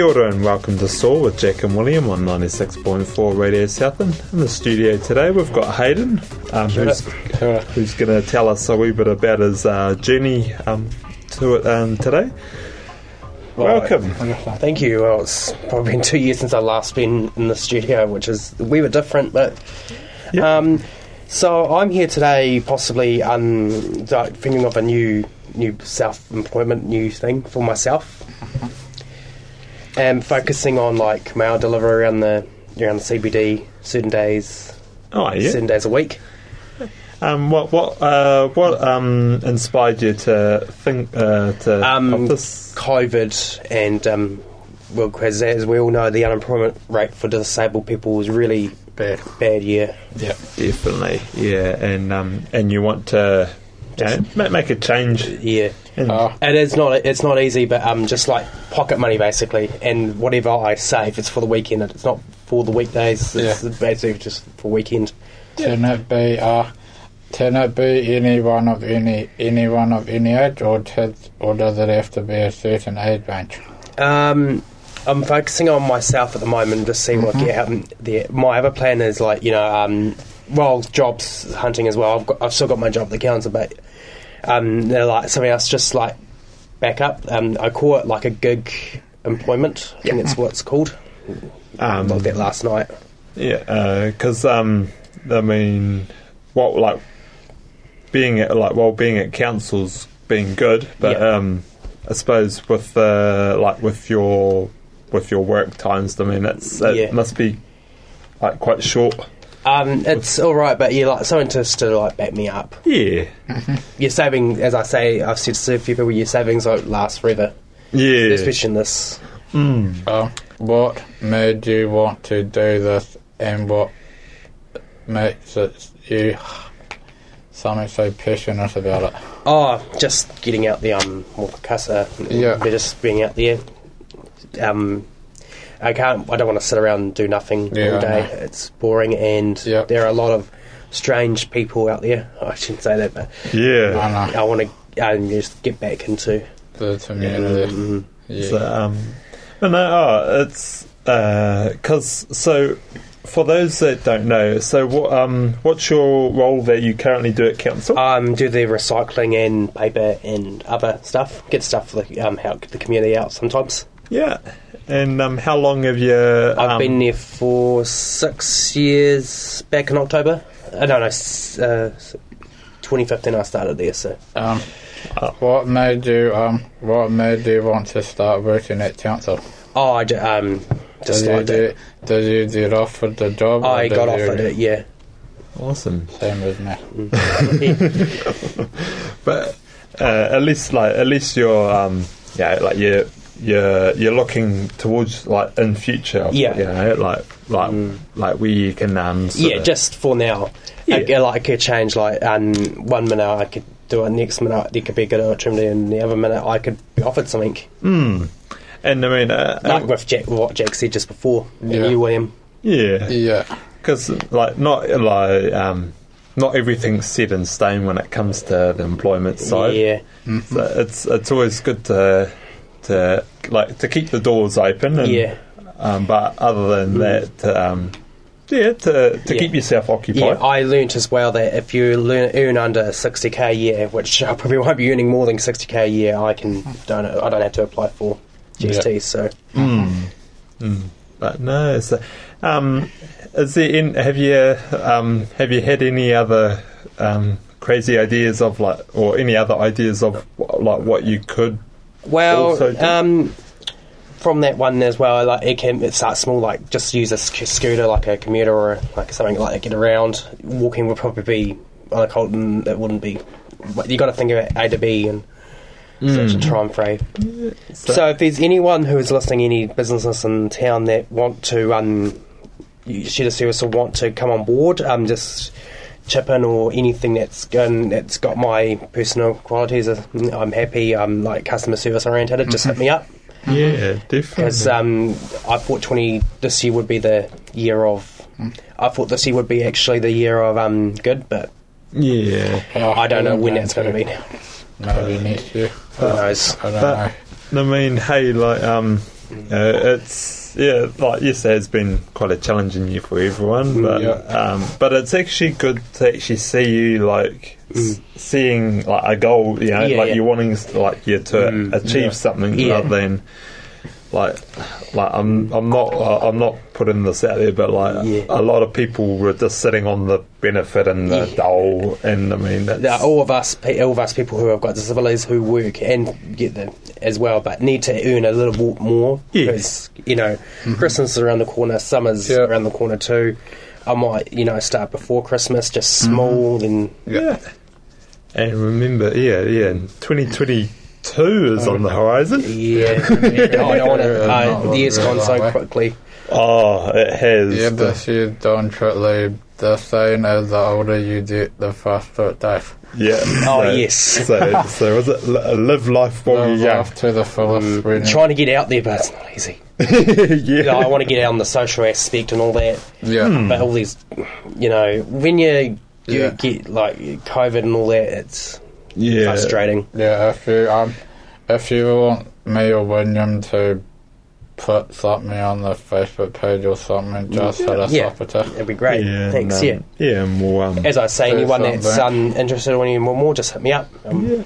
Kia ora and welcome to Soar with Jack and William on 96.4 Radio Southland. In the studio today we've got Hayden, um, who's, who's going to tell us a wee bit about his uh, journey um, to it um, today. Welcome. Thank you. Well, it's probably been two years since I last been in the studio, which is we were different, but Yep. um, so I'm here today, possibly um, thinking of a new, new self-employment, new thing for myself, and focusing on like mail delivery around the around the CBD certain days, Oh, yeah. certain days a week. Um, what what uh, what um, inspired you to think uh, to Um, this? COVID and um, well, as, as we all know, the unemployment rate for disabled people was really Bad. bad year. Yeah. Definitely, yeah, and um, and you want to you know, make a change. Yeah. And, Oh. It is not. It's not easy, but um, just like pocket money basically, and whatever I save, it's for the weekend. It's not for the weekdays. It's Yeah. basically just for weekend. Can it be uh can it be anyone of any anyone of any age or does, or does it have to be a certain age range? Um, I'm focusing on myself at the moment, just seeing what I get out there. My other plan is like you know, um, well, jobs hunting as well. I've got, I've still got my job at the council, but um, they're like something else, just like back up. Um, I call it like a gig employment. I think that's what it's called. um, Like that last night. Yeah, because um, I mean, what like being at like well, being at councils being good, but Yeah. um, I suppose with uh, like with your with your work times, I mean, it's it Yeah. must be like quite short. Um, it's all right, but yeah, like someone just to like back me up. Yeah, Your saving, as I say, I've said to a few people, your savings won't last forever, yeah. especially in this. Mm. Um, what made you want to do this and what makes it you something so passionate about it? Oh, just getting out there, um, more casa. Yeah. They're just being out there. Um, I can't. I don't want to sit around and do nothing Yeah, all day. It's boring, and Yeah. there are a lot of strange people out there. I shouldn't say that, but Yeah. I. I want to um, just get back into. The community. Mhm. Yeah. So, um, but no, oh, it's because so for those that don't know, so what um, what's your role that you currently do at council? Um, do the recycling and paper and other stuff. Get stuff for the, um, help the community out sometimes. yeah, and um, how long have you? I've um, been there for six years. Back in October. I don't know. Uh, 2015, I started there. So Um, what made you um what made you want to start working at council? oh, I ju- um, just did you liked it. did you get offered the job? I got offered it. Yeah. awesome, Same as me. but uh, at least like at least you're um, yeah like you're you're you're looking towards like in future. Yeah. you know, like like Mm. like where you can um, yeah, of- just for now. Yeah. I, like, I could change. Like um, one minute I could do it. Next minute there could be a good opportunity, and the other minute I could be offered something. Mm. And I mean, uh, Like um, with Jack, what Jack said just before. Yeah. You, William. yeah, Yeah. because like not like um, not everything's set in stone when it comes to the employment side. Yeah. So it's it's always good to to like to keep the doors open. And, Yeah. Um, but other than that, to, um, yeah, to to Yeah. keep yourself Yeah, occupied. I learnt as well that if you learn, earn under 60k a year, which I probably won't be earning more than 60k a year, I can don't I don't have to apply for GST. So Mm. Mm. But no, so, um, is there in, have you um, have you had any other um, crazy ideas of like, or any other ideas of like what you could? Well, um, from that one as well, like it can it starts small, like just use a sc- scooter, like a commuter or like something like that, get around. Walking would probably be on a Colton. It wouldn't be. but You got to think about A to B and such a time frame. So, if there's anyone who is listening, any businesses in town that want to um, shed a service or want to come on board, um, just chip in or anything that's going, that's got my personal qualities. uh, I'm happy. I'm like customer service oriented. Just hit me up yeah, definitely. because um, I thought 20 this year would be the year of. I thought this year would be actually the year of um, good, but yeah, I don't know when that's going to be now. Maybe next year. Who knows? I don't But- know. I mean, hey, like, um, uh, it's yeah, like you say, it's been quite a challenging year for everyone, but Yeah. um, but it's actually good to actually see you like s- seeing like a goal, you know, Yeah, like yeah. you're wanting like you to Mm. achieve Yeah. something Yeah. rather than like like I'm I'm not uh, I'm not putting this out there, but like Yeah. a lot of people were just sitting on the benefit and the Yeah. dole, and I mean that's There all of us, all of us people who have got disabilities who work and get them as well, but need to earn a little bit more Yeah. because you know Christmas is around the corner, summer's Yeah. around the corner too. I might, you know, start before Christmas, just small, then Yeah. And remember, yeah, yeah, 2022 is on the horizon. yeah. I don't want to. Uh, the year's gone so way. quickly. Oh, it has. Yeah, this year don't truly the saying is the older you get, the faster it does. Yeah. Oh, so, yes. So, so was it live life while Live you're young? to the fullest. when you- Trying to get out there, but it's not easy. yeah. You know, I want to get out on the social aspect and all that. yeah. But all these, you know, when you you Yeah. get like COVID and all that, it's yeah. frustrating. Yeah, if you um, if you want me or William to put something on the Facebook page or something, just hit us Yeah. up with it. It'd be great. Yeah, Thanks. and, yeah. um, Yeah, and we'll, um, As I say, Do anyone that's um, interested in any more, more, just hit me up. Um,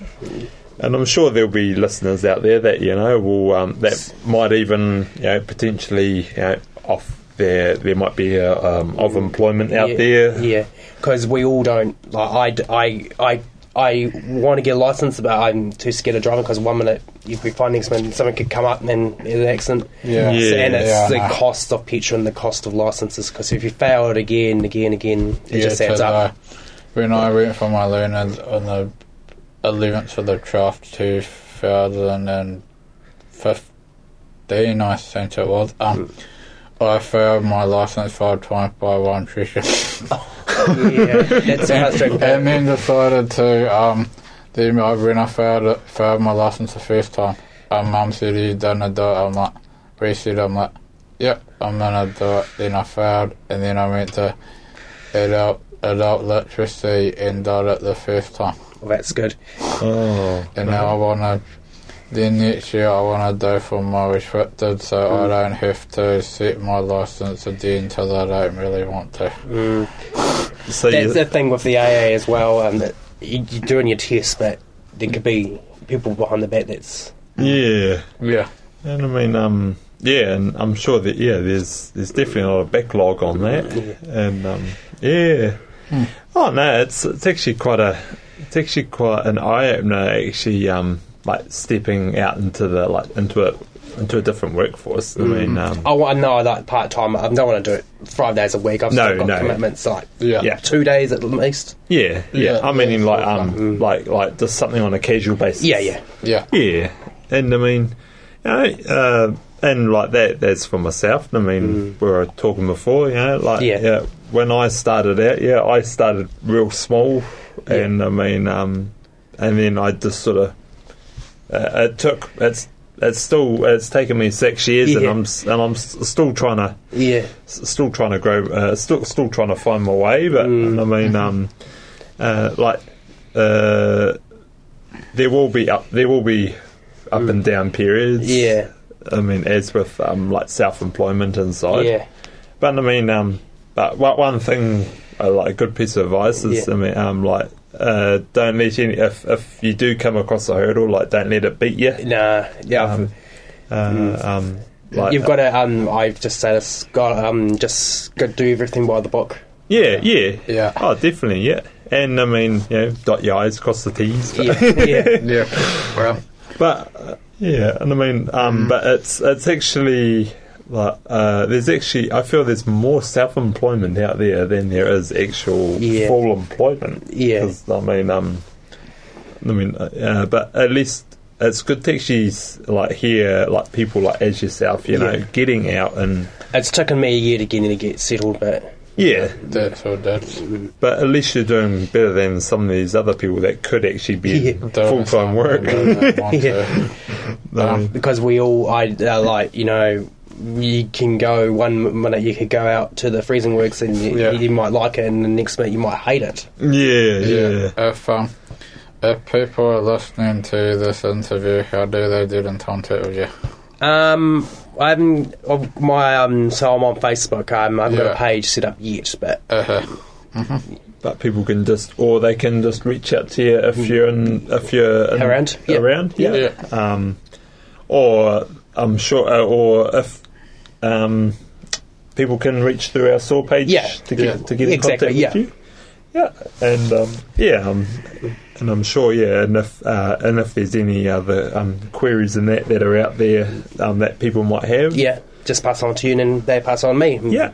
and I'm sure there'll be listeners out there that you know will um, that might even you know potentially you know, off there there might be a, um, of employment out yeah, there. Yeah, because we all don't like. I, d- I, I, I want to get a license, but I'm too scared of driving because one minute you'd be finding something, something could come up and then there's an accident. Yeah. Yeah. And it's Yeah, the I cost of petrol and the cost of licenses. Because if you fail it again, again, again, it Yeah, just adds to up. the- when I went for my learners on the 11th of the 12th, 2015, I think it was, um, I failed my license five times by one session. yeah, that's the frustrating and then decided to, um, then I, when I failed, it, failed my license the first time, um, mum said, you done it, do it. I'm like, reset, I'm like, yep, I'm gonna do it. Then I failed, and then I went to adult, adult literacy and did it the first time. Well, that's good. Oh, And now I wanna, then next year I wanna do for my restricted so I don't have to set my license again till I don't really want to. Mm. so That's the thing with the AA as well. Um, that you, you're doing your test, but there could be people behind the back that's yeah. Yeah. And I mean, um, yeah, and I'm sure that yeah, there's there's definitely a lot of backlog on that, and um, yeah. Oh no, it's it's actually quite a it's actually quite an eye opener. Actually, um, like stepping out into the like into a into a different workforce. I mean, um, I want to know that part time. I don't want to do it five days a week. I've No, still got no. commitments like Yeah. Yeah. two days at least. yeah, yeah, Yeah, I mean, yeah, like it's all um, like like just something on a casual basis. Yeah, yeah. Yeah. Yeah, and I mean, you know, uh, and like that, that's for myself. I mean, we were talking before, you know, like Yeah. yeah. when I started out, yeah, I started real small, and I mean, um, and then I just sort of, uh, it took it's. It's still it's taken me six years, and I'm and I'm still trying to Yeah, still trying to grow, uh, still still trying to find my way. But Mm. I mean, um, uh, like uh, there will be up, there will be up and down periods. yeah, I mean, as with um, like self employment inside. yeah, But I mean, um, but one one thing, uh, like a good piece of advice is, Yeah. I mean, um, like uh, don't let any if if you do come across a hurdle, like don't let it beat you. nah, yeah. Um, uh, um, like, You've got to. Um, I've just said it's got. Um, just got to do everything by the book. yeah, yeah, Yeah. Oh, definitely, yeah. And I mean, you know, dot your I's, cross the T's. But, Yeah, yeah, Yeah. Well, but uh, yeah, and I mean, um, but it's it's actually like uh, there's actually I feel there's more self-employment out there than there is actual Yeah. full employment. Yeah. 'Cause, I mean, um, I mean, uh, uh, but at least it's good to actually like hear like people like as yourself, you know, Yeah. getting out and It's taken me a year to get in to get settled, but yeah, That's what that's. but at least you're doing better than some of these other people that could actually be Yeah. full time work. Yeah. Um, because we all, I uh, like, you know, you can go one minute you could go out to the freezing works and you, Yeah. you might like it, and the next minute you might hate it. yeah, yeah, Yeah. If um, if people are listening to this interview, how do they get in contact with you? Um, I haven't of my um, so I'm on Facebook. Um, I haven't got a page set up yet, but Uh-huh. But people can just, or they can just reach out to you if you're in, if you're in, Around, yeah. around, yeah. Yeah. Um, or I'm sure, uh, or if um, people can reach through our Soar page, Yeah. to get Yeah. to get in Exactly, contact yeah. with you, yeah, and um, yeah, um, and I'm sure, yeah, and if uh, and if there's any other um, queries in that that are out there um, that people might have, yeah, just pass on to you, and they pass on me. yeah,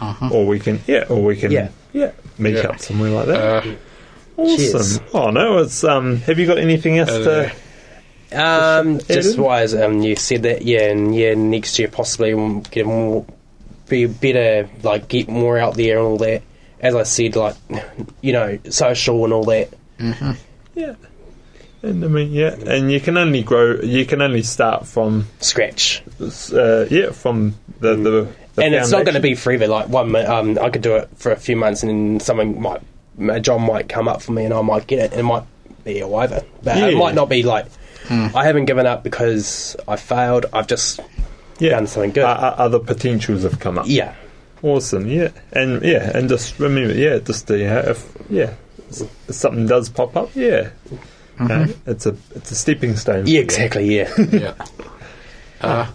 Uh-huh. or we can, yeah, or we can, Yeah. yeah, meet Yeah. up somewhere like that. Uh, Awesome. Cheers. Oh no, it's um. Have you got anything else Uh, to? Um, Just- just wise, um, you said that, yeah, and yeah, next year possibly we'll get more, be better, like get more out there and all that. As I said, like, you know, social and all that. Yeah. And I mean, yeah, and you can only grow. You can only start from, Scratch, uh, yeah, from the the. the and it's not going to be forever. Like one, um, I could do it for a few months, and then something might, a job might come up for me, and I might get it, and it might be a waiver, but it might not be like. I haven't given up because I failed. I've just yeah. done something good. Uh, uh, other potentials have come up. yeah, Awesome. Yeah, and yeah, and just remember, yeah, just uh, yeah, if yeah, if something does pop up, yeah, uh, it's a it's a stepping stone. yeah, exactly, yeah. yeah. Uh,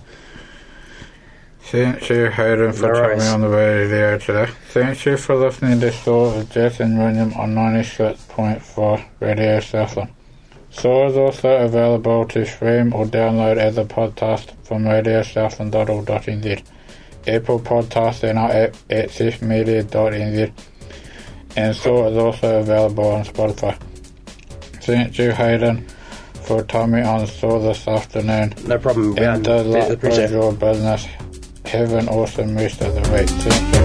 thank you, Hayden, for No coming worries. on the radio there today. Thank you for listening to Soar with Jess and William on 96.4 Radio Southland. Soar is also available to stream or download as a podcast from radiosouthland.org.nz, Apple Podcasts and our app accessmedia.nz, and Soar is also available on Spotify. Thank you, Hayden, for Tommy on Soar this afternoon. No problem. And good luck with your business. Have an awesome rest of the week. Thank you.